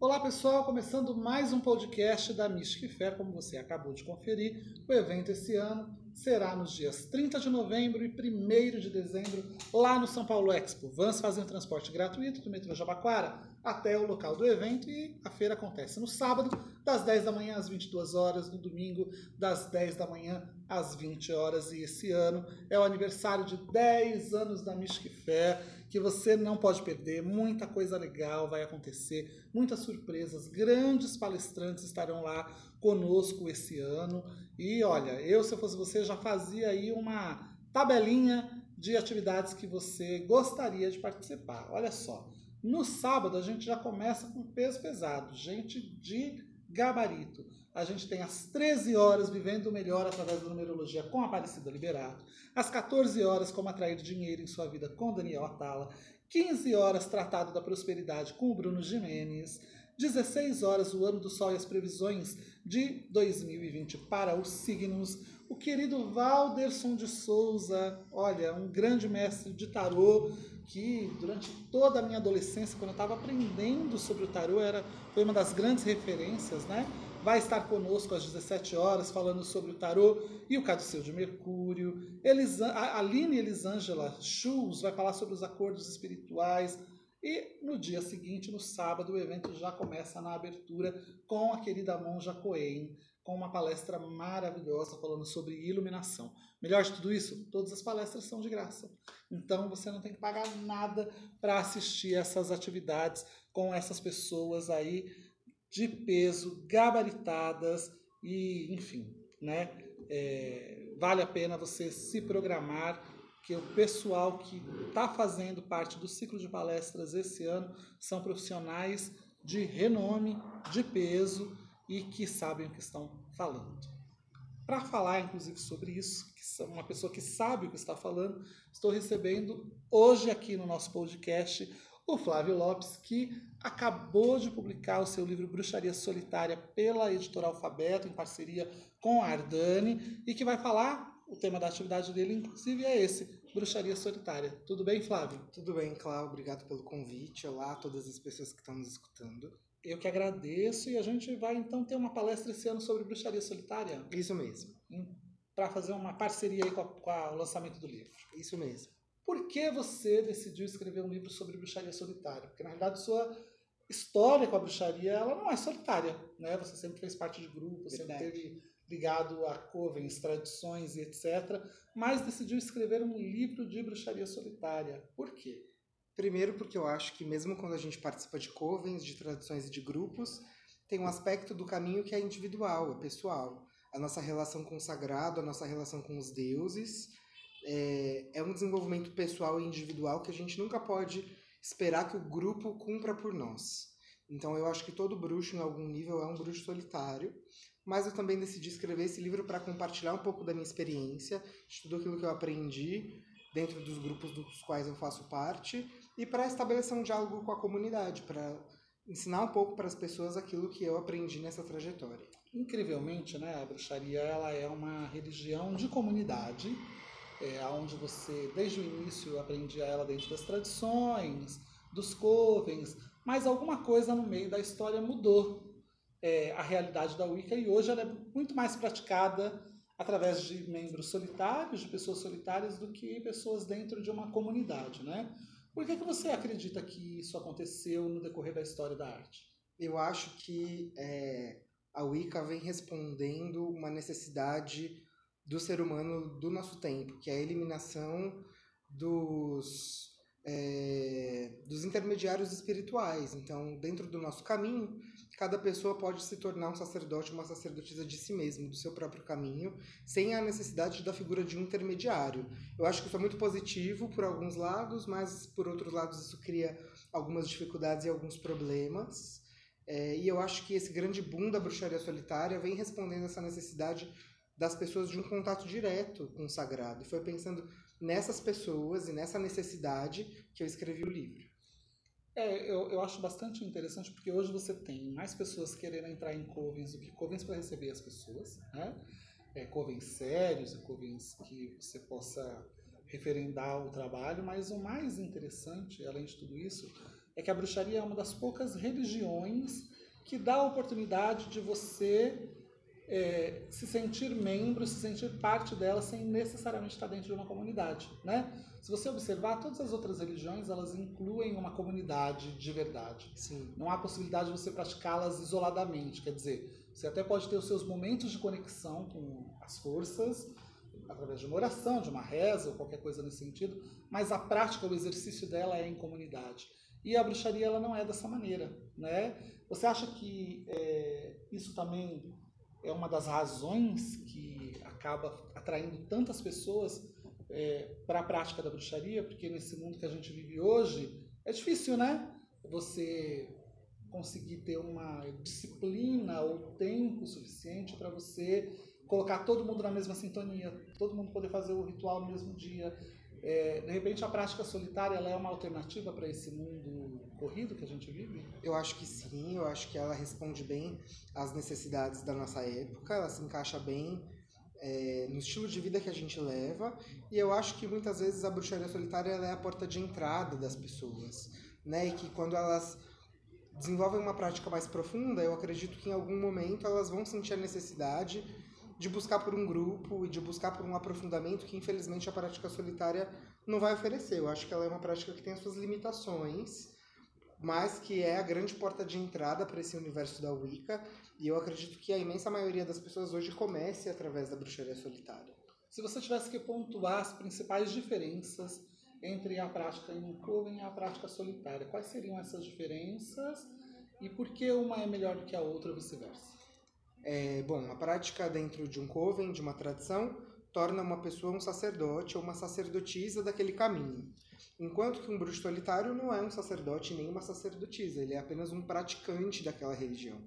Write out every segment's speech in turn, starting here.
Olá pessoal, começando mais um podcast da Mystic Fair, como você acabou de conferir, o evento esse ano será nos dias 30 de novembro e 1 de dezembro, lá no São Paulo Expo. Vans fazem transporte gratuito do metrô Jabaquara até o local do evento e a feira acontece no sábado, das 10 da manhã às 22 horas, no domingo, das 10 da manhã às 20 horas. E esse ano é o aniversário de 10 anos da Mystic Fair, que você não pode perder. Muita coisa legal vai acontecer, muitas surpresas, grandes palestrantes estarão lá conosco esse ano. E olha, eu se eu fosse você já fazia aí uma tabelinha de atividades que você gostaria de participar. Olha só, no sábado a gente já começa com peso pesado, gente de gabarito. A gente tem às 13 horas Vivendo Melhor através da numerologia com Aparecida Liberato. Às 14 horas Como Atrair Dinheiro em Sua Vida com Daniel Atala. 15 horas Tratado da Prosperidade com o Bruno Jimenez. 16 horas o ano do Sol e as previsões de 2020 para os signos. O querido Valderson de Souza, olha, um grande mestre de tarô que durante toda a minha adolescência, quando eu estava aprendendo sobre o tarô, era, foi uma das grandes referências, né? Vai estar conosco às 17 horas falando sobre o tarô e o caduceu de Mercúrio. Elis, a Aline Elisângela Schulz vai falar sobre os acordos espirituais. E no dia seguinte, no sábado, o evento já começa na abertura com a querida monja Coen, com uma palestra maravilhosa falando sobre iluminação. Melhor de tudo isso, todas as palestras são de graça. Então você não tem que pagar nada para assistir essas atividades com essas pessoas aí de peso, gabaritadas e, enfim, né? É, vale a pena você se programar que o pessoal que está fazendo parte do ciclo de palestras esse ano são profissionais de renome, de peso e que sabem o que estão falando. Para falar, inclusive, sobre isso, uma pessoa que sabe o que está falando, estou recebendo hoje aqui no nosso podcast o Flávio Lopes, que acabou de publicar o seu livro Bruxaria Solitária pela editora Alfabeto, em parceria com a Ardani, e que vai falar, o tema da atividade dele, inclusive, é esse, Bruxaria Solitária. Tudo bem, Flávio? Tudo bem, Cláudio. Obrigado pelo convite. Olá a todas as pessoas que estão nos escutando. Eu que agradeço e a gente vai então ter uma palestra esse ano sobre bruxaria solitária. Isso mesmo. Para fazer uma parceria aí com, a, com a, o lançamento do livro. Isso mesmo. Por que você decidiu escrever um livro sobre bruxaria solitária? Porque na realidade sua história com a bruxaria ela não é solitária, né? Você sempre fez parte de grupos, sempre teve ligado a covens, tradições e etc. Mas decidiu escrever um livro de bruxaria solitária. Por quê? Primeiro porque eu acho que mesmo quando a gente participa de covens, de tradições e de grupos, tem um aspecto do caminho que é individual, é pessoal. A nossa relação com o sagrado, a nossa relação com os deuses, é, é um desenvolvimento pessoal e individual que a gente nunca pode esperar que o grupo cumpra por nós. Então eu acho que todo bruxo, em algum nível, é um bruxo solitário mas eu também decidi escrever esse livro para compartilhar um pouco da minha experiência, de tudo aquilo que eu aprendi dentro dos grupos dos quais eu faço parte e para estabelecer um diálogo com a comunidade, para ensinar um pouco para as pessoas aquilo que eu aprendi nessa trajetória. Incrivelmente, né, a bruxaria ela é uma religião de comunidade, é, onde você, desde o início, aprendia ela dentro das tradições, dos covens, mas alguma coisa no meio da história mudou é, a realidade da Wicca e hoje ela é muito mais praticada através de membros solitários, de pessoas solitárias, do que pessoas dentro de uma comunidade, né? Por que, que você acredita que isso aconteceu no decorrer da história da arte? Eu acho que é, a Wicca vem respondendo uma necessidade do ser humano do nosso tempo, que é a eliminação dos, é, dos intermediários espirituais. Então, dentro do nosso caminho, cada pessoa pode se tornar um sacerdote, uma sacerdotisa de si mesmo, do seu próprio caminho, sem a necessidade da figura de um intermediário. Eu acho que isso é muito positivo por alguns lados, mas por outros lados isso cria algumas dificuldades e alguns problemas. É, e eu acho que esse grande boom da bruxaria solitária vem respondendo essa necessidade das pessoas de um contato direto com o sagrado. E foi pensando nessas pessoas e nessa necessidade que eu escrevi o livro. É, eu, eu acho bastante interessante porque hoje você tem mais pessoas querendo entrar em covens do que covens para receber as pessoas, né? É, covens sérios covens que você possa referendar o trabalho, mas o mais interessante, além de tudo isso, é que a bruxaria é uma das poucas religiões que dá a oportunidade de você é, se sentir membro, se sentir parte dela sem necessariamente estar dentro de uma comunidade, né? Se você observar, todas as outras religiões, elas incluem uma comunidade de verdade. Sim. Não há possibilidade de você praticá-las isoladamente, quer dizer, você até pode ter os seus momentos de conexão com as forças, através de uma oração, de uma reza ou qualquer coisa nesse sentido, mas a prática, o exercício dela é em comunidade. E a bruxaria ela não é dessa maneira, né? Você acha que é, isso também é uma das razões que acaba atraindo tantas pessoas é, para a prática da bruxaria? Porque nesse mundo que a gente vive hoje é difícil, né? Você conseguir ter uma disciplina ou tempo suficiente para você colocar todo mundo na mesma sintonia, todo mundo poder fazer o ritual no mesmo dia. É, de repente, a prática solitária ela é uma alternativa para esse mundo corrido que a gente vive? Eu acho que sim, eu acho que ela responde bem às necessidades da nossa época, ela se encaixa bem é, no estilo de vida que a gente leva, e eu acho que muitas vezes a bruxaria solitária é a porta de entrada das pessoas, né? E que quando elas desenvolvem uma prática mais profunda, eu acredito que em algum momento elas vão sentir a necessidade de buscar por um grupo e de buscar por um aprofundamento que infelizmente a prática solitária não vai oferecer. Eu acho que ela é uma prática que tem as suas limitações, mas que é a grande porta de entrada para esse universo da Wicca, e eu acredito que a imensa maioria das pessoas hoje comece através da bruxaria solitária. Se você tivesse que pontuar as principais diferenças entre a prática em coven e a prática solitária, quais seriam essas diferenças e por que uma é melhor do que a outra ou vice-versa? É, bom, a prática dentro de um coven, de uma tradição, torna uma pessoa um sacerdote ou uma sacerdotisa daquele caminho. Enquanto que um bruxo solitário não é um sacerdote nem uma sacerdotisa, ele é apenas um praticante daquela religião.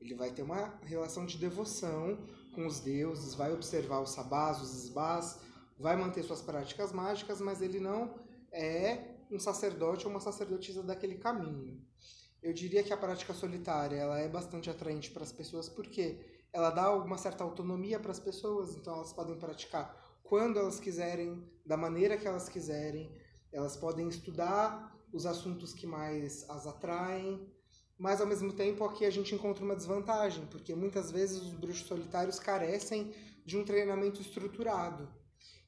Ele vai ter uma relação de devoção com os deuses, vai observar os sabás, os esbás, vai manter suas práticas mágicas, mas ele não é um sacerdote ou uma sacerdotisa daquele caminho. Eu diria que a prática solitária ela é bastante atraente para as pessoas porque ela dá uma certa autonomia para as pessoas, então elas podem praticar quando elas quiserem, da maneira que elas quiserem, elas podem estudar os assuntos que mais as atraem, mas ao mesmo tempo aqui a gente encontra uma desvantagem, porque muitas vezes os bruxos solitários carecem de um treinamento estruturado.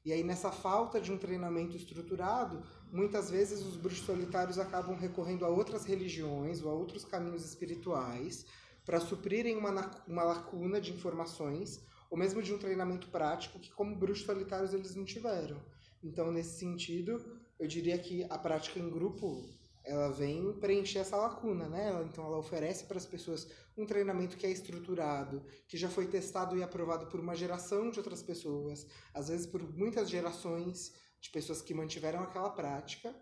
E aí nessa falta de um treinamento estruturado, muitas vezes os bruxos solitários acabam recorrendo a outras religiões ou a outros caminhos espirituais para suprirem uma, uma lacuna de informações ou mesmo de um treinamento prático que como bruxos solitários eles não tiveram. Então, nesse sentido, eu diria que a prática em grupo ela vem preencher essa lacuna, né? Então ela oferece para as pessoas um treinamento que é estruturado, que já foi testado e aprovado por uma geração de outras pessoas, às vezes por muitas gerações de pessoas que mantiveram aquela prática.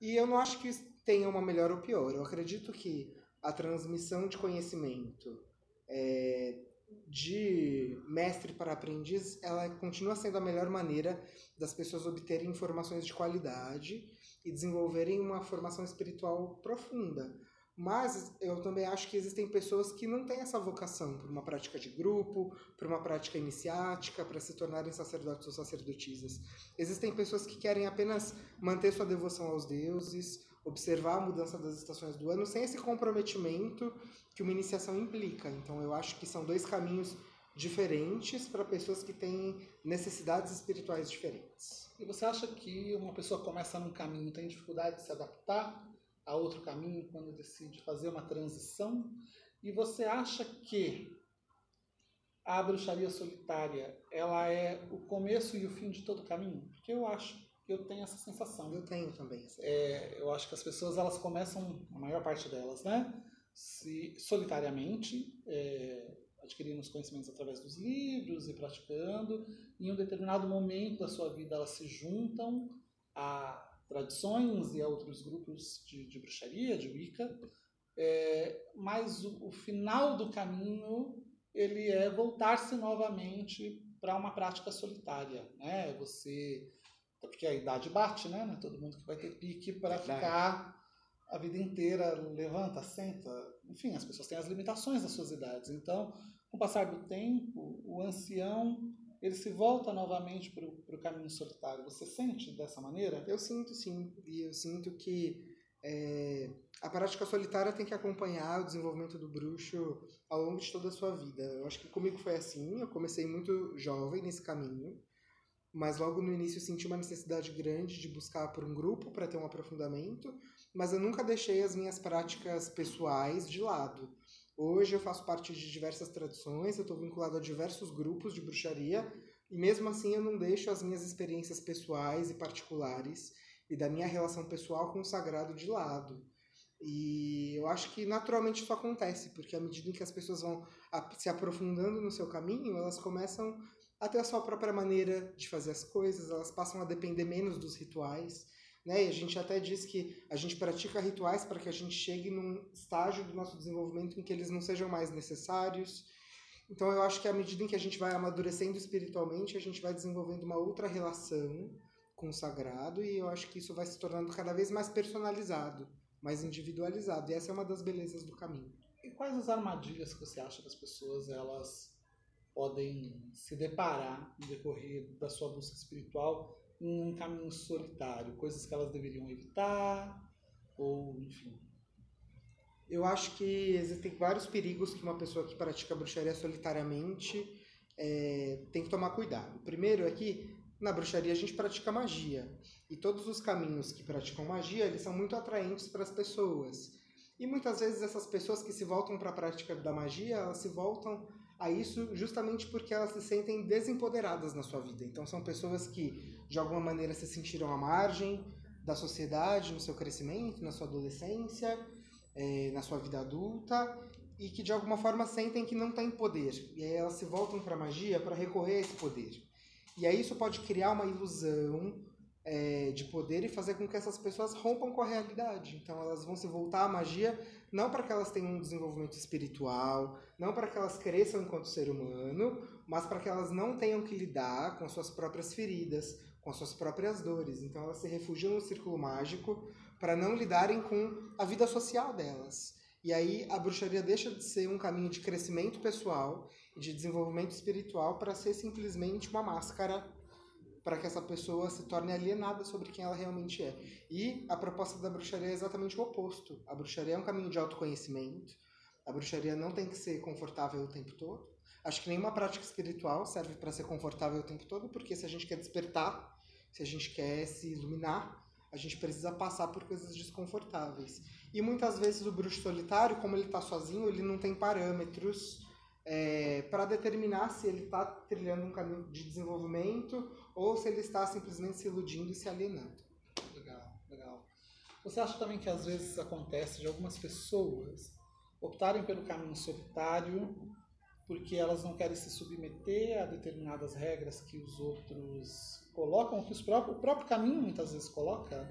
E eu não acho que tenha uma melhor ou pior. Eu acredito que a transmissão de conhecimento é, de mestre para aprendiz, ela continua sendo a melhor maneira das pessoas obterem informações de qualidade e desenvolverem uma formação espiritual profunda. Mas eu também acho que existem pessoas que não têm essa vocação por uma prática de grupo, por uma prática iniciática, para se tornarem sacerdotes ou sacerdotisas. Existem pessoas que querem apenas manter sua devoção aos deuses, observar a mudança das estações do ano sem esse comprometimento que uma iniciação implica. Então eu acho que são dois caminhos diferentes para pessoas que têm necessidades espirituais diferentes. E você acha que uma pessoa começa num caminho tem dificuldade de se adaptar a outro caminho quando decide fazer uma transição? E você acha que a bruxaria solitária ela é o começo e o fim de todo caminho? Porque eu acho, eu tenho essa sensação. Eu tenho também. É, eu acho que as pessoas elas começam, a maior parte delas, né, se solitariamente, é, adquirindo os conhecimentos através dos livros e praticando. Em um determinado momento da sua vida elas se juntam a tradições e a outros grupos de, de bruxaria, de Wicca, é, mas o, o, final do caminho ele é voltar-se novamente para uma prática solitária, né? Você porque a idade bate, né? Não é todo mundo que vai ter pique para ficar a vida inteira levanta, senta, enfim, as pessoas têm as limitações das suas idades. Então, com o passar do tempo, o ancião ele se volta novamente para o caminho solitário. Você sente dessa maneira? Eu sinto sim, e eu sinto que é, a prática solitária tem que acompanhar o desenvolvimento do bruxo ao longo de toda a sua vida. Eu acho que comigo foi assim, eu comecei muito jovem nesse caminho, mas logo no início senti uma necessidade grande de buscar por um grupo para ter um aprofundamento, mas eu nunca deixei as minhas práticas pessoais de lado. Hoje eu faço parte de diversas tradições, eu estou vinculado a diversos grupos de bruxaria, e mesmo assim eu não deixo as minhas experiências pessoais e particulares e da minha relação pessoal com o sagrado de lado. E eu acho que naturalmente isso acontece, porque à medida em que as pessoas vão se aprofundando no seu caminho, elas começam a ter a sua própria maneira de fazer as coisas, elas passam a depender menos dos rituais. Né? E a gente até diz que a gente pratica rituais para que a gente chegue num estágio do nosso desenvolvimento em que eles não sejam mais necessários. Então eu acho que à medida em que a gente vai amadurecendo espiritualmente, a gente vai desenvolvendo uma outra relação com o sagrado e eu acho que isso vai se tornando cada vez mais personalizado mais individualizado. E essa é uma das belezas do caminho. E quais as armadilhas que você acha que as pessoas elas podem se deparar no decorrer da sua busca espiritual em um caminho solitário? Coisas que elas deveriam evitar ou, enfim. Eu acho que existem vários perigos que uma pessoa que pratica bruxaria solitariamente é, tem que tomar cuidado. O primeiro é que na bruxaria a gente pratica magia. E todos os caminhos que praticam magia, eles são muito atraentes para as pessoas. E muitas vezes essas pessoas que se voltam para a prática da magia, elas se voltam a isso justamente porque elas se sentem desempoderadas na sua vida. Então são pessoas que de alguma maneira se sentiram à margem da sociedade no seu crescimento, na sua adolescência, é, na sua vida adulta e que de alguma forma sentem que não têm poder. E aí elas se voltam para a magia para recorrer a esse poder. E aí isso pode criar uma ilusão é, de poder e fazer com que essas pessoas rompam com a realidade. Então elas vão se voltar à magia não para que elas tenham um desenvolvimento espiritual, não para que elas cresçam enquanto ser humano, mas para que elas não tenham que lidar com as suas próprias feridas, com as suas próprias dores. Então elas se refugiam no círculo mágico para não lidarem com a vida social delas. E aí a bruxaria deixa de ser um caminho de crescimento pessoal e de desenvolvimento espiritual para ser simplesmente uma máscara para que essa pessoa se torne alienada sobre quem ela realmente é. E a proposta da bruxaria é exatamente o oposto. A bruxaria é um caminho de autoconhecimento. A bruxaria não tem que ser confortável o tempo todo. Acho que nenhuma prática espiritual serve para ser confortável o tempo todo, porque se a gente quer despertar, se a gente quer se iluminar, a gente precisa passar por coisas desconfortáveis. E muitas vezes o bruxo solitário, como ele está sozinho, ele não tem parâmetros é, para determinar se ele está trilhando um caminho de desenvolvimento ou se ele está simplesmente se iludindo e se alienando. Legal, legal. Você acha também que às vezes acontece de algumas pessoas optarem pelo caminho solitário porque elas não querem se submeter a determinadas regras que os outros colocam, que os próprios, o próprio caminho muitas vezes coloca,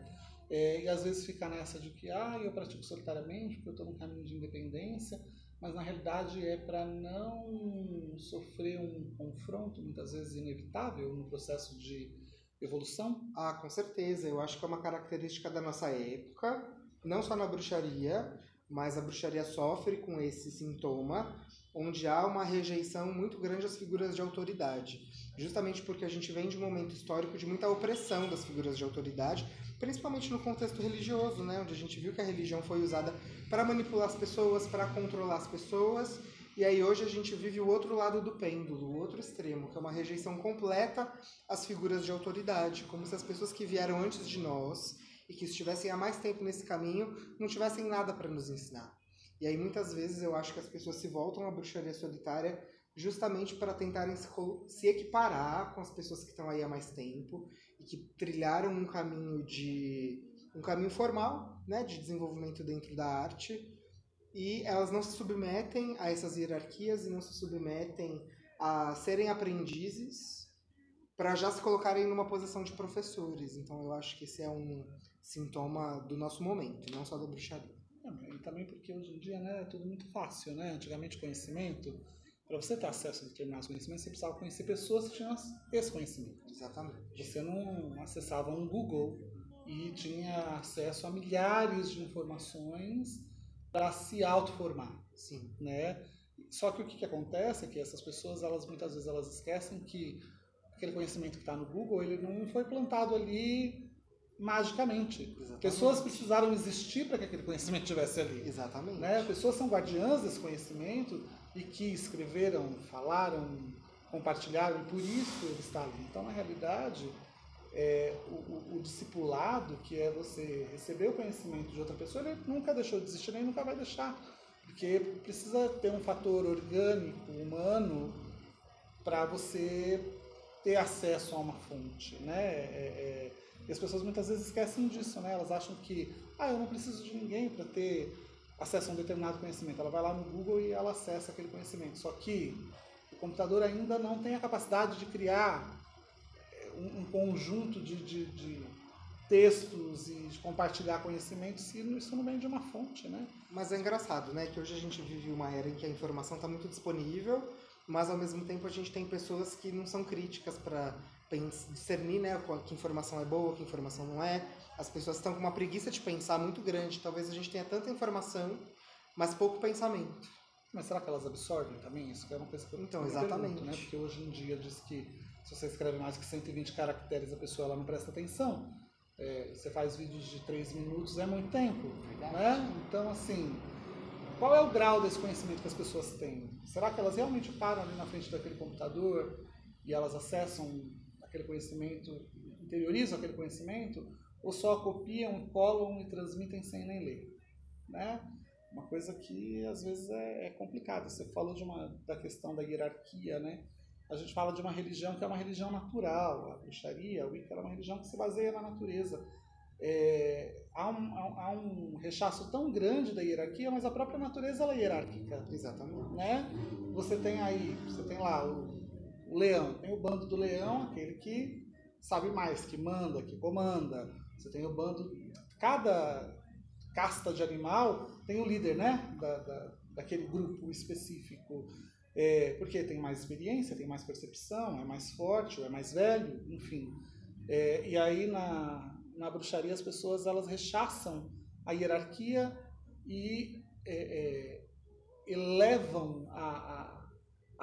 é, e às vezes fica nessa de que ah, eu pratico solitariamente porque eu estou no caminho de independência, mas na realidade é para não sofrer um confronto, muitas vezes inevitável, no processo de evolução? Ah, com certeza. Eu acho que é uma característica da nossa época, não só na bruxaria, mas a bruxaria sofre com esse sintoma, onde há uma rejeição muito grande às figuras de autoridade. Justamente porque a gente vem de um momento histórico de muita opressão das figuras de autoridade, principalmente no contexto religioso, né, onde a gente viu que a religião foi usada para manipular as pessoas, para controlar as pessoas. E aí hoje a gente vive o outro lado do pêndulo, o outro extremo, que é uma rejeição completa às figuras de autoridade, como se as pessoas que vieram antes de nós e que estivessem há mais tempo nesse caminho não tivessem nada para nos ensinar. E aí muitas vezes eu acho que as pessoas se voltam à bruxaria solitária justamente para tentarem se, se equiparar com as pessoas que estão aí há mais tempo e que trilharam um caminho de um caminho formal, né, de desenvolvimento dentro da arte, e elas não se submetem a essas hierarquias e não se submetem a serem aprendizes para já se colocarem numa posição de professores. Então eu acho que esse é um sintoma do nosso momento, não só da bruxaria. e também porque hoje em dia né, é tudo muito fácil, né? Antigamente conhecimento para você ter acesso a determinados conhecimentos, você precisava conhecer pessoas que tinham esse conhecimento. Exatamente. Você não acessava um Google e tinha acesso a milhares de informações para se autoformar. Sim. Né? Só que o que, que acontece é que essas pessoas, elas muitas vezes elas esquecem que aquele conhecimento que está no Google, ele não foi plantado ali magicamente. Exatamente. Pessoas precisaram existir para que aquele conhecimento estivesse ali. Exatamente. Né? Pessoas são guardiãs desse conhecimento e que escreveram, falaram, compartilharam, e por isso ele está ali. Então, na realidade, é, o, o, o, discipulado, que é você receber o conhecimento de outra pessoa, ele nunca deixou de existir, nem nunca vai deixar. Porque precisa ter um fator orgânico, humano, para você ter acesso a uma fonte. Né? É, é, e as pessoas muitas vezes esquecem disso, né? Elas acham que, ah, eu não preciso de ninguém para ter acesso a um determinado conhecimento. Ela vai lá no Google e ela acessa aquele conhecimento. Só que o computador ainda não tem a capacidade de criar um, conjunto de, de, de, textos e de compartilhar conhecimentos se isso não vem de uma fonte, né? Mas é engraçado, né? Que hoje a gente vive uma era em que a informação está muito disponível, mas ao mesmo tempo a gente tem pessoas que não são críticas para discernir né, que informação é boa, que informação não é. As pessoas estão com uma preguiça de pensar muito grande. Talvez a gente tenha tanta informação, mas pouco pensamento. Mas será que elas absorvem também isso? Que é uma coisa que eu Então, exatamente. Pergunto, né? Porque hoje em dia diz que se você escreve mais que 120 caracteres, a pessoa ela não presta atenção. É, você faz vídeos de 3 minutos, é muito tempo. Né? Então, assim, qual é o grau desse conhecimento que as pessoas têm? Será que elas realmente param ali na frente daquele computador e elas acessam aquele conhecimento, interiorizam aquele conhecimento, ou só copiam, colam e transmitem sem nem ler, né? Uma coisa que às vezes é, é complicada. Você falou de uma da questão da hierarquia, né? A gente fala de uma religião que é uma religião natural, a bruxaria, a Wicca é uma religião que se baseia na natureza. É, há, um, há, um, rechaço tão grande da hierarquia, mas a própria natureza ela é hierárquica. Exatamente. Né? Você tem aí, você tem lá o o leão. Tem o bando do leão, aquele que sabe mais, que manda, que comanda. Você tem o bando. Cada casta de animal tem o líder, né? Da, da, daquele grupo específico. É, porque tem mais experiência, tem mais percepção, é mais forte, ou é mais velho, enfim. É, e aí na, na bruxaria as pessoas elas rechaçam a hierarquia e é, é elevam a, a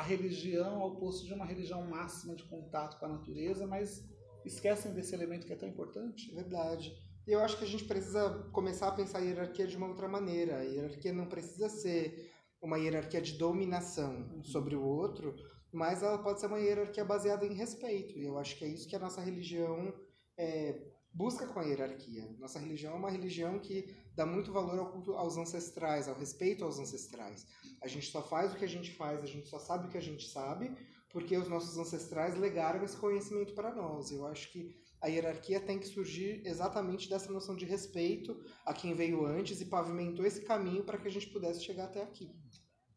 a religião ao posto de uma religião máxima de contato com a natureza, mas esquecem desse elemento que é tão importante. Verdade. E eu acho que a gente precisa começar a pensar a hierarquia de uma outra maneira. A hierarquia não precisa ser uma hierarquia de dominação uhum. sobre o outro, mas ela pode ser uma hierarquia baseada em respeito. E eu acho que é isso que a nossa religião é, busca com a hierarquia. Nossa religião é uma religião que dá muito valor ao culto aos ancestrais, ao respeito aos ancestrais. A gente só faz o que a gente faz, a gente só sabe o que a gente sabe, porque os nossos ancestrais legaram esse conhecimento para nós. Eu acho que a hierarquia tem que surgir exatamente dessa noção de respeito a quem veio antes e pavimentou esse caminho para que a gente pudesse chegar até aqui.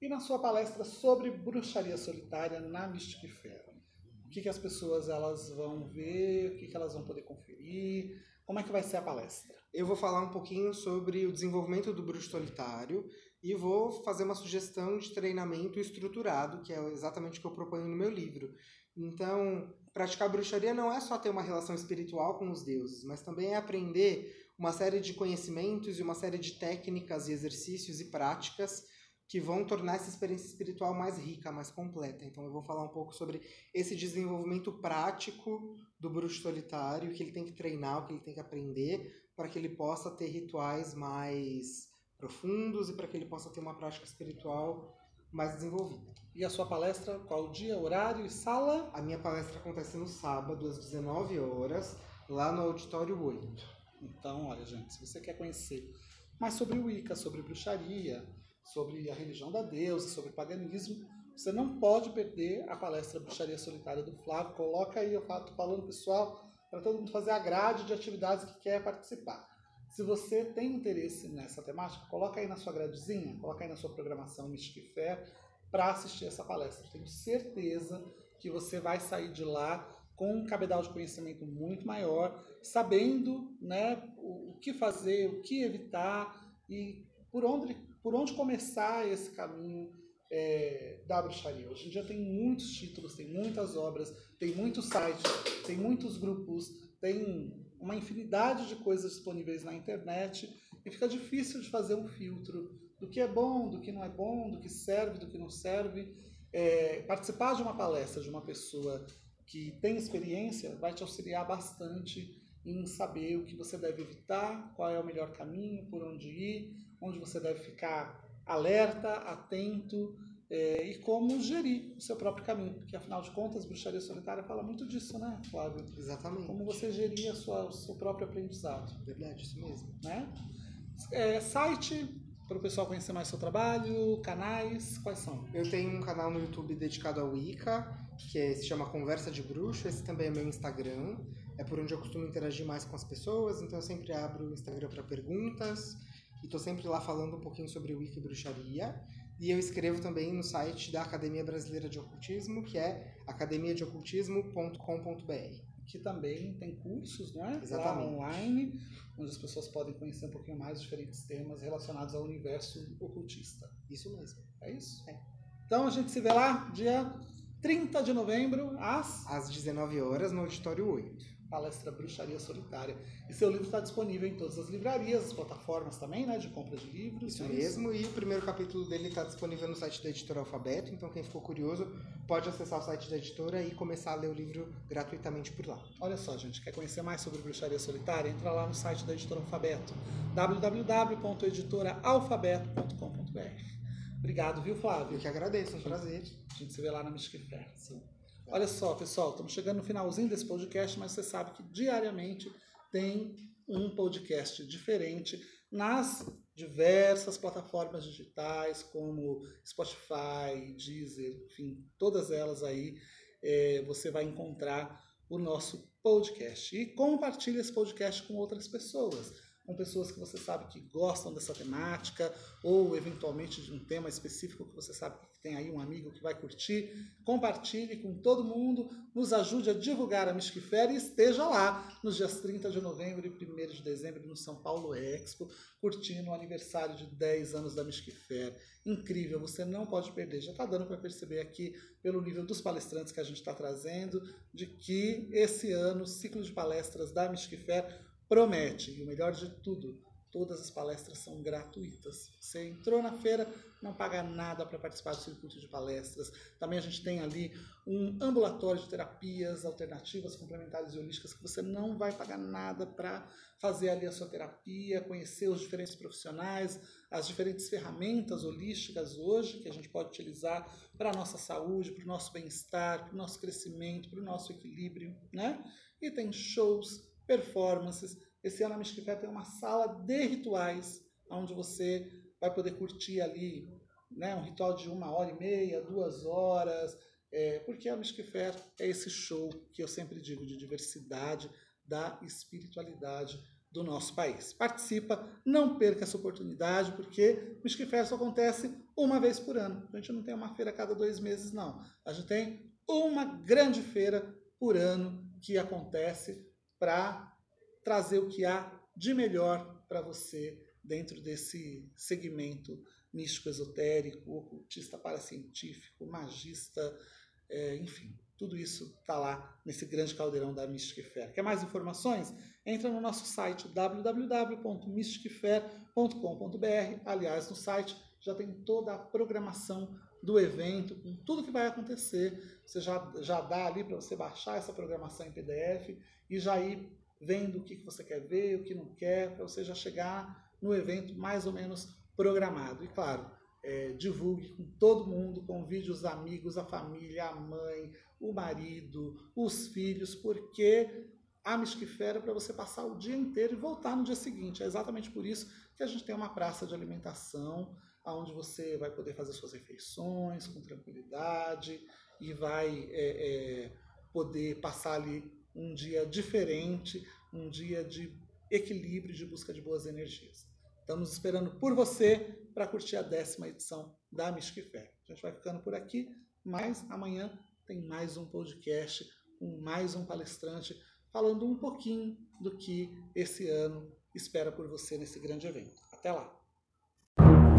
E na sua palestra sobre bruxaria solitária na Mystic Fair, o que, que as pessoas elas vão ver, o que, que elas vão poder conferir, como é que vai ser a palestra? Eu vou falar um pouquinho sobre o desenvolvimento do bruxo solitário e vou fazer uma sugestão de treinamento estruturado, que é exatamente o que eu proponho no meu livro. Então, praticar bruxaria não é só ter uma relação espiritual com os deuses, mas também é aprender uma série de conhecimentos e uma série de técnicas e exercícios e práticas que vão tornar essa experiência espiritual mais rica, mais completa. Então eu vou falar um pouco sobre esse desenvolvimento prático do bruxo solitário, que ele tem que treinar, o que ele tem que aprender, para que ele possa ter rituais mais profundos e para que ele possa ter uma prática espiritual mais desenvolvida. E a sua palestra, qual dia, horário e sala? A minha palestra acontece no sábado, às 19 horas, lá no Auditório 8. Então, olha, gente, se você quer conhecer mais sobre o Wicca, sobre bruxaria, sobre a religião da deusa, sobre paganismo, você não pode perder a palestra Bruxaria Solitária do Flávio. Coloca aí, eu estou falando pessoal, para todo mundo fazer a grade de atividades que quer participar. Se você tem interesse nessa temática, coloca aí na sua gradezinha, coloca aí na sua programação Mystic Fair para assistir essa palestra. Tenho certeza que você vai sair de lá com um cabedal de conhecimento muito maior, sabendo né, o, o que fazer, o que evitar e por onde, por onde começar esse caminho é, da bruxaria. Hoje em dia tem muitos títulos, tem muitas obras, tem muitos sites, tem muitos grupos, tem uma infinidade de coisas disponíveis na internet e fica difícil de fazer um filtro do que é bom, do que não é bom, do que serve, do que não serve. É, participar de uma palestra de uma pessoa que tem experiência vai te auxiliar bastante em saber o que você deve evitar, qual é o melhor caminho, por onde ir, onde você deve ficar alerta, atento é, e como gerir o seu próprio caminho. Porque, afinal de contas, bruxaria solitária fala muito disso, né, Flávio? Exatamente. Como você gerir a sua, o seu próprio aprendizado. Verdade, isso mesmo. Né? É, site, para o pessoal conhecer mais seu trabalho, canais, quais são? Eu tenho um canal no YouTube dedicado ao Wicca, que é, se chama Conversa de Bruxo, esse também é meu Instagram, é por onde eu costumo interagir mais com as pessoas, então eu sempre abro o Instagram para perguntas, e estou sempre lá falando um pouquinho sobre Wicca e bruxaria. E eu escrevo também no site da Academia Brasileira de Ocultismo, que é academiadeocultismo.com.br. Que também tem cursos, não é? Exatamente. Lá online, onde as pessoas podem conhecer um pouquinho mais diferentes temas relacionados ao universo ocultista. Isso mesmo. É isso? É. Então a gente se vê lá dia 30 de novembro, às Às 19 horas no Auditório 8. Palestra Bruxaria Solitária. E seu livro está disponível em todas as livrarias, as plataformas também, né? De compra de livros. Isso é mesmo, e o primeiro capítulo dele está disponível no site da editora Alfabeto, então quem ficou curioso pode acessar o site da editora e começar a ler o livro gratuitamente por lá. Olha só, gente, quer conhecer mais sobre bruxaria solitária? Entra lá no site da Editora Alfabeto, www.editoraalfabeto.com.br. Obrigado, viu, Eu Flávio? que agradeço, um prazer. A gente se vê lá na Mystic Fair. Sim. Olha só, pessoal, estamos chegando no finalzinho desse podcast, mas você sabe que diariamente tem um podcast diferente nas diversas plataformas digitais, como Spotify, Deezer, enfim, todas elas aí é, você vai encontrar o nosso podcast. E compartilhe esse podcast com outras pessoas, com pessoas que você sabe que gostam dessa temática, ou eventualmente de um tema específico que você sabe que tem aí um amigo que vai curtir. Compartilhe com todo mundo, nos ajude a divulgar a Fair e esteja lá nos dias 30 de novembro e 1 de dezembro no São Paulo Expo, curtindo o aniversário de 10 anos da Fair. Incrível, você não pode perder. Já está dando para perceber aqui, pelo nível dos palestrantes que a gente está trazendo, de que esse ano o ciclo de palestras da Fair promete. E o melhor de tudo, todas as palestras são gratuitas. Você entrou na feira, não paga nada para participar do circuito de palestras. Também a gente tem ali um ambulatório de terapias alternativas, complementares e holísticas, que você não vai pagar nada para fazer ali a sua terapia, conhecer os diferentes profissionais, as diferentes ferramentas holísticas hoje que a gente pode utilizar para a nossa saúde, para o nosso bem-estar, para o nosso crescimento, para o nosso equilíbrio, né? E tem shows, performances. Esse ano a Fair tem uma sala de rituais, onde você vai poder curtir ali né, um ritual de uma hora e meia, duas horas, é, porque a Fair é esse show que eu sempre digo de diversidade da espiritualidade do nosso país. Participa, não perca essa oportunidade, porque Mystic Fair só acontece uma vez por ano. A gente não tem uma feira a cada dois meses, não. A gente tem uma grande feira por ano que acontece para trazer o que há de melhor para você dentro desse segmento místico esotérico, ocultista paracientífico, magista, é, enfim, tudo isso está lá nesse grande caldeirão da Mystic Fair. Quer mais informações? Entra no nosso site www.mysticfair.com.br. Aliás, no site já tem toda a programação do evento, com tudo que vai acontecer. Você já, já dá ali para você baixar essa programação em PDF e já ir vendo o que que você quer ver, o que não quer, para você já chegar no evento mais ou menos programado. E claro, é, divulgue com todo mundo, convide os amigos, a família, a mãe, o marido, os filhos, porque a Fair é para você passar o dia inteiro e voltar no dia seguinte. É exatamente por isso que a gente tem uma praça de alimentação, onde você vai poder fazer suas refeições com tranquilidade e vai é, é, poder passar ali um dia diferente, um dia de equilíbrio, de busca de boas energias. Estamos esperando por você para curtir a décima edição da Mystic Fair. A gente vai ficando por aqui, mas amanhã tem mais um podcast com mais um palestrante falando um pouquinho do que esse ano espera por você nesse grande evento. Até lá!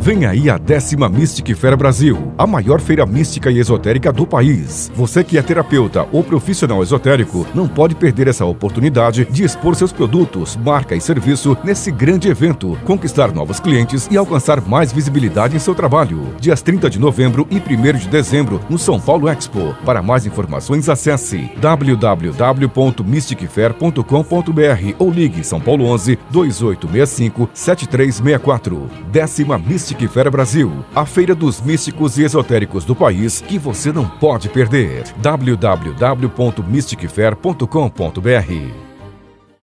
Vem aí a décima Mystic Fair Brasil, a maior feira mística e esotérica do país. Você que é terapeuta ou profissional esotérico não pode perder essa oportunidade de expor seus produtos, marca e serviço nesse grande evento, conquistar novos clientes e alcançar mais visibilidade em seu trabalho. Dias 30 de novembro e 1 de dezembro no São Paulo Expo. Para mais informações, acesse www.mysticfair.com.br ou ligue São Paulo 11 2865 7364. Décima Mystic Fair Brasil, a feira dos místicos e esotéricos do país que você não pode perder. www.mysticfair.com.br